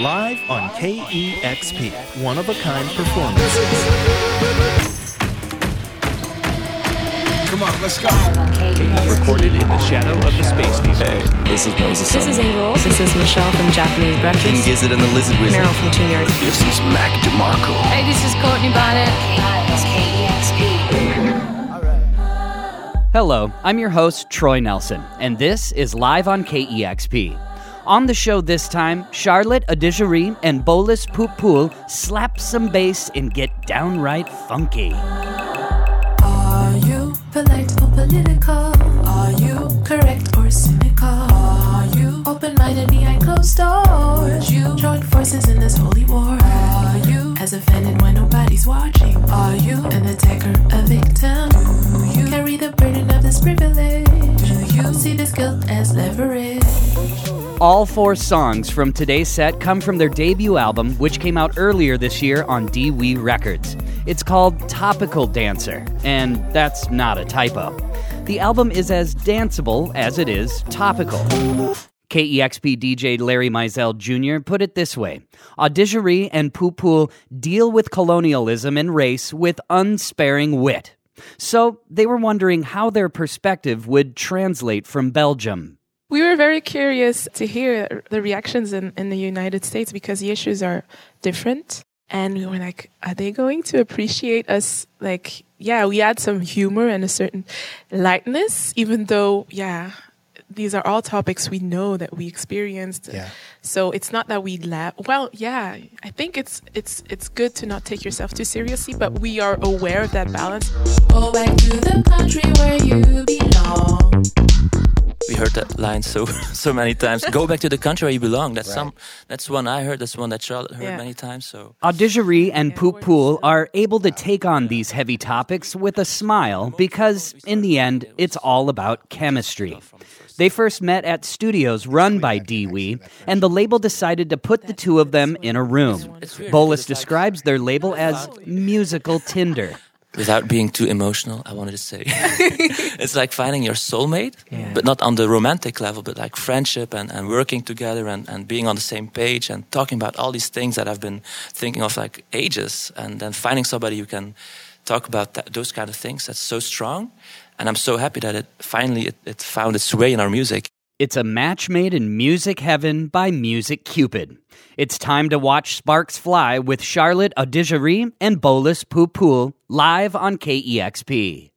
live on KEXP, one of a kind performances. Come on, let's go. Recorded in the shadow of the space station. Hey, this is Moses. This is Angel. This is Michelle from Japanese Breakfast. King Breakfast. Gizzard and the Lizard Wizard. Meryl from Tune-Yards. This is Mac DeMarco. Hey, this is Courtney Barnett. Live on KEXP. Hello, I'm your host, Troy Nelson, and this is Live on KEXP. On the show this time, Charlotte Adigéry and Bolis Pupul slap some bass and get downright funky. Are you polite or political? Are you correct or cynical? Are you open minded behind closed doors? You join forces in this holy war? Are you as offended when nobody's watching? Are you an attacker, a victim? Do you carry the burden of this privilege? Do you see this guilt as leverage? All four songs from today's set come from their debut album, which came out earlier this year on Deewee Records. It's called Topical Dancer, and that's not a typo. The album is as danceable as it is topical. KEXP DJ Larry Mizell Jr. put it this way Adigéry and Pupul deal with colonialism and race with unsparing wit. So they were wondering how their perspective would translate from Belgium. We were very curious to hear the reactions in, in the United States because the issues are different. And we were like, are they going to appreciate us? Like, yeah, we had some humor and a certain lightness, even though, yeah, these are all topics we know that we experienced. Yeah. So it's not that we laugh. Well, yeah, I think it's it's it's good to not take yourself too seriously, but we are aware of that balance. Go back to the country where you belong. We heard that line so so many times. Go back to the country where you belong. That's Right. some. That's one I heard. That's one that Charlotte heard Yeah. many times. So Adigéry and Pupul are able to take on these heavy topics with a smile because, in the end, it's all about chemistry. They first met at studios run by Deewee, and the label decided to put the two of them in a room. Bolis describes their label as musical Tinder. without being too emotional, I wanted to say, it's like finding your soulmate, but not on the romantic level, but like friendship and, and working together and, and being on the same page and talking about all these things that I've been thinking of like ages, and then finding somebody who can talk about that, those kind of things. That's so strong, and I'm so happy that it finally it, it found its way in our music. It's a match made in music heaven by Music Cupid. It's time to watch sparks fly with Charlotte Adigéry and Bolis Pupul live on KEXP.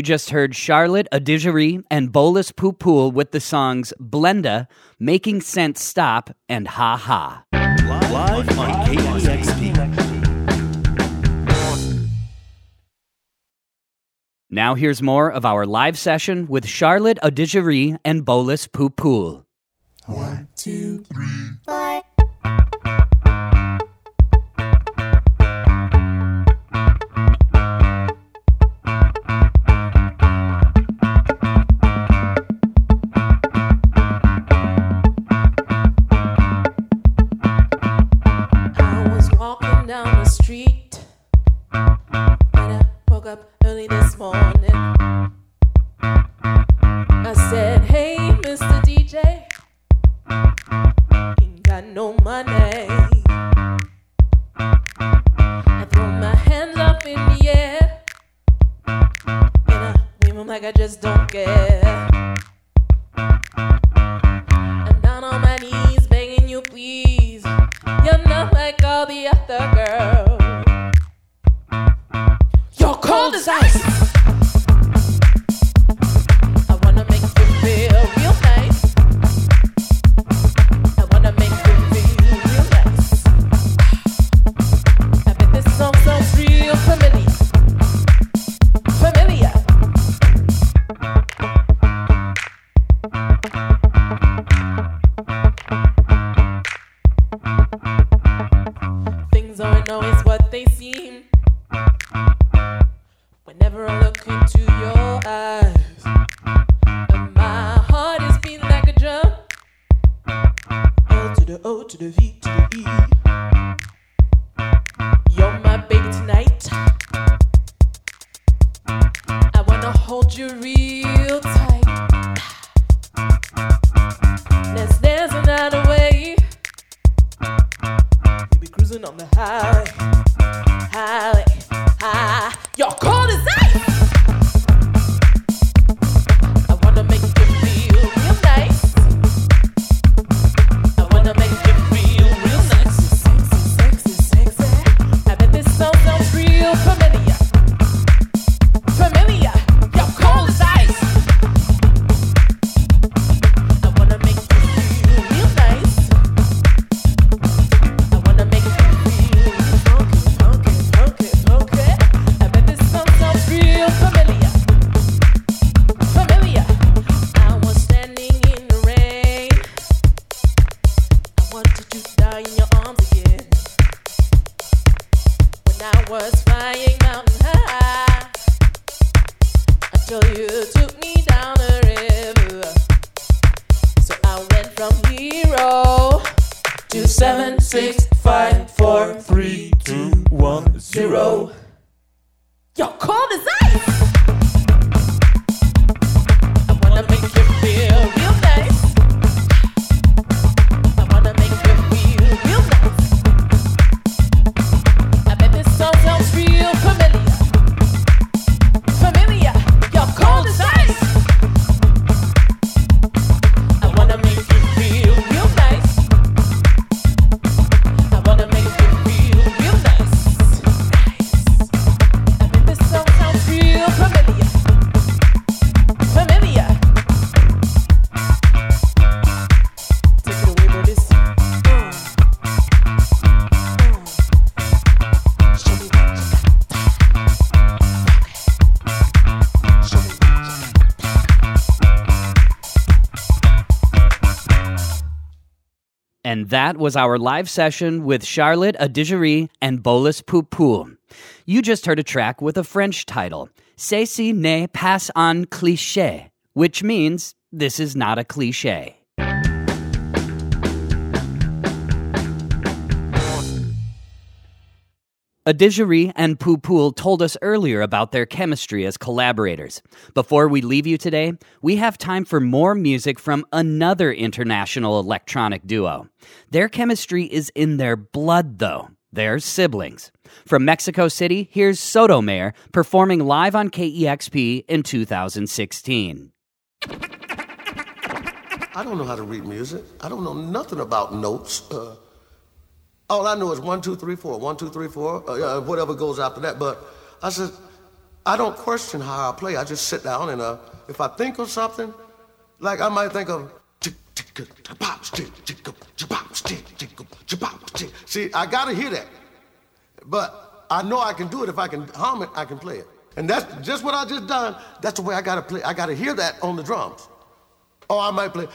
You just heard Charlotte Adigéry and Bolis Pupul with the songs Blenda, Making Sense Stop, and Ha Ha. Live on KEXP. Now here's more of our live session with Charlotte Adigéry and Bolis Pupul. One, two, three, four. You took me down a river. So I went from hero to seven, six, five, four, three, two, one, zero. You're cold as ice. That was our live session with Charlotte Adigéry and Bolis Pupul. You just heard a track with a French title, Ceci n'est pas un cliché, which means this is not a cliche. Adigéry and Pupul told us earlier about their chemistry as collaborators. Before we leave you today, we have time for more music from another international electronic duo. Their chemistry is in their blood, though. They're siblings. From Mexico City, here's Sotomayor performing live on KEXP in 2016. I don't know how to read music. I don't know nothing about notes. Uh, all I know is one, two, three, four, one, two, three, four, uh, whatever goes after that. But I said, I don't question how I play. I just sit down and uh, if I think of something, like I might think of. See, I gotta hear that. But I know I can do it. If I can hum it, I can play it. And that's just what I just done. That's the way I gotta play. I gotta hear that on the drums. Or I might play.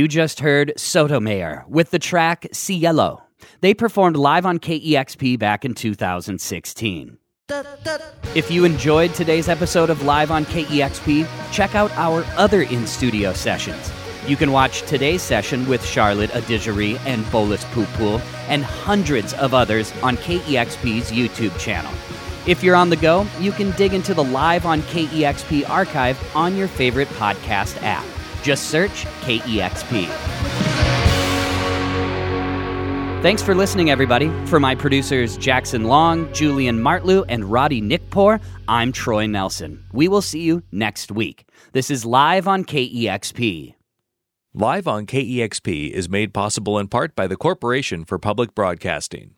You just heard Sotomayor with the track Cielo. They performed live on KEXP back in 2016. If you enjoyed today's episode of Live on KEXP, check out our other in studio sessions. You can watch today's session with Charlotte Adigéry and Bolis Pupul and hundreds of others on KEXP's YouTube channel. If you're on the go, you can dig into the Live on KEXP archive on your favorite podcast app. Just search KEXP. Thanks for listening, everybody. For my producers Jackson Long, Julian Martlew, and Roddy Nickpour, I'm Troy Nelson. We will see you next week. This is Live on KEXP. Live on KEXP is made possible in part by the Corporation for Public Broadcasting.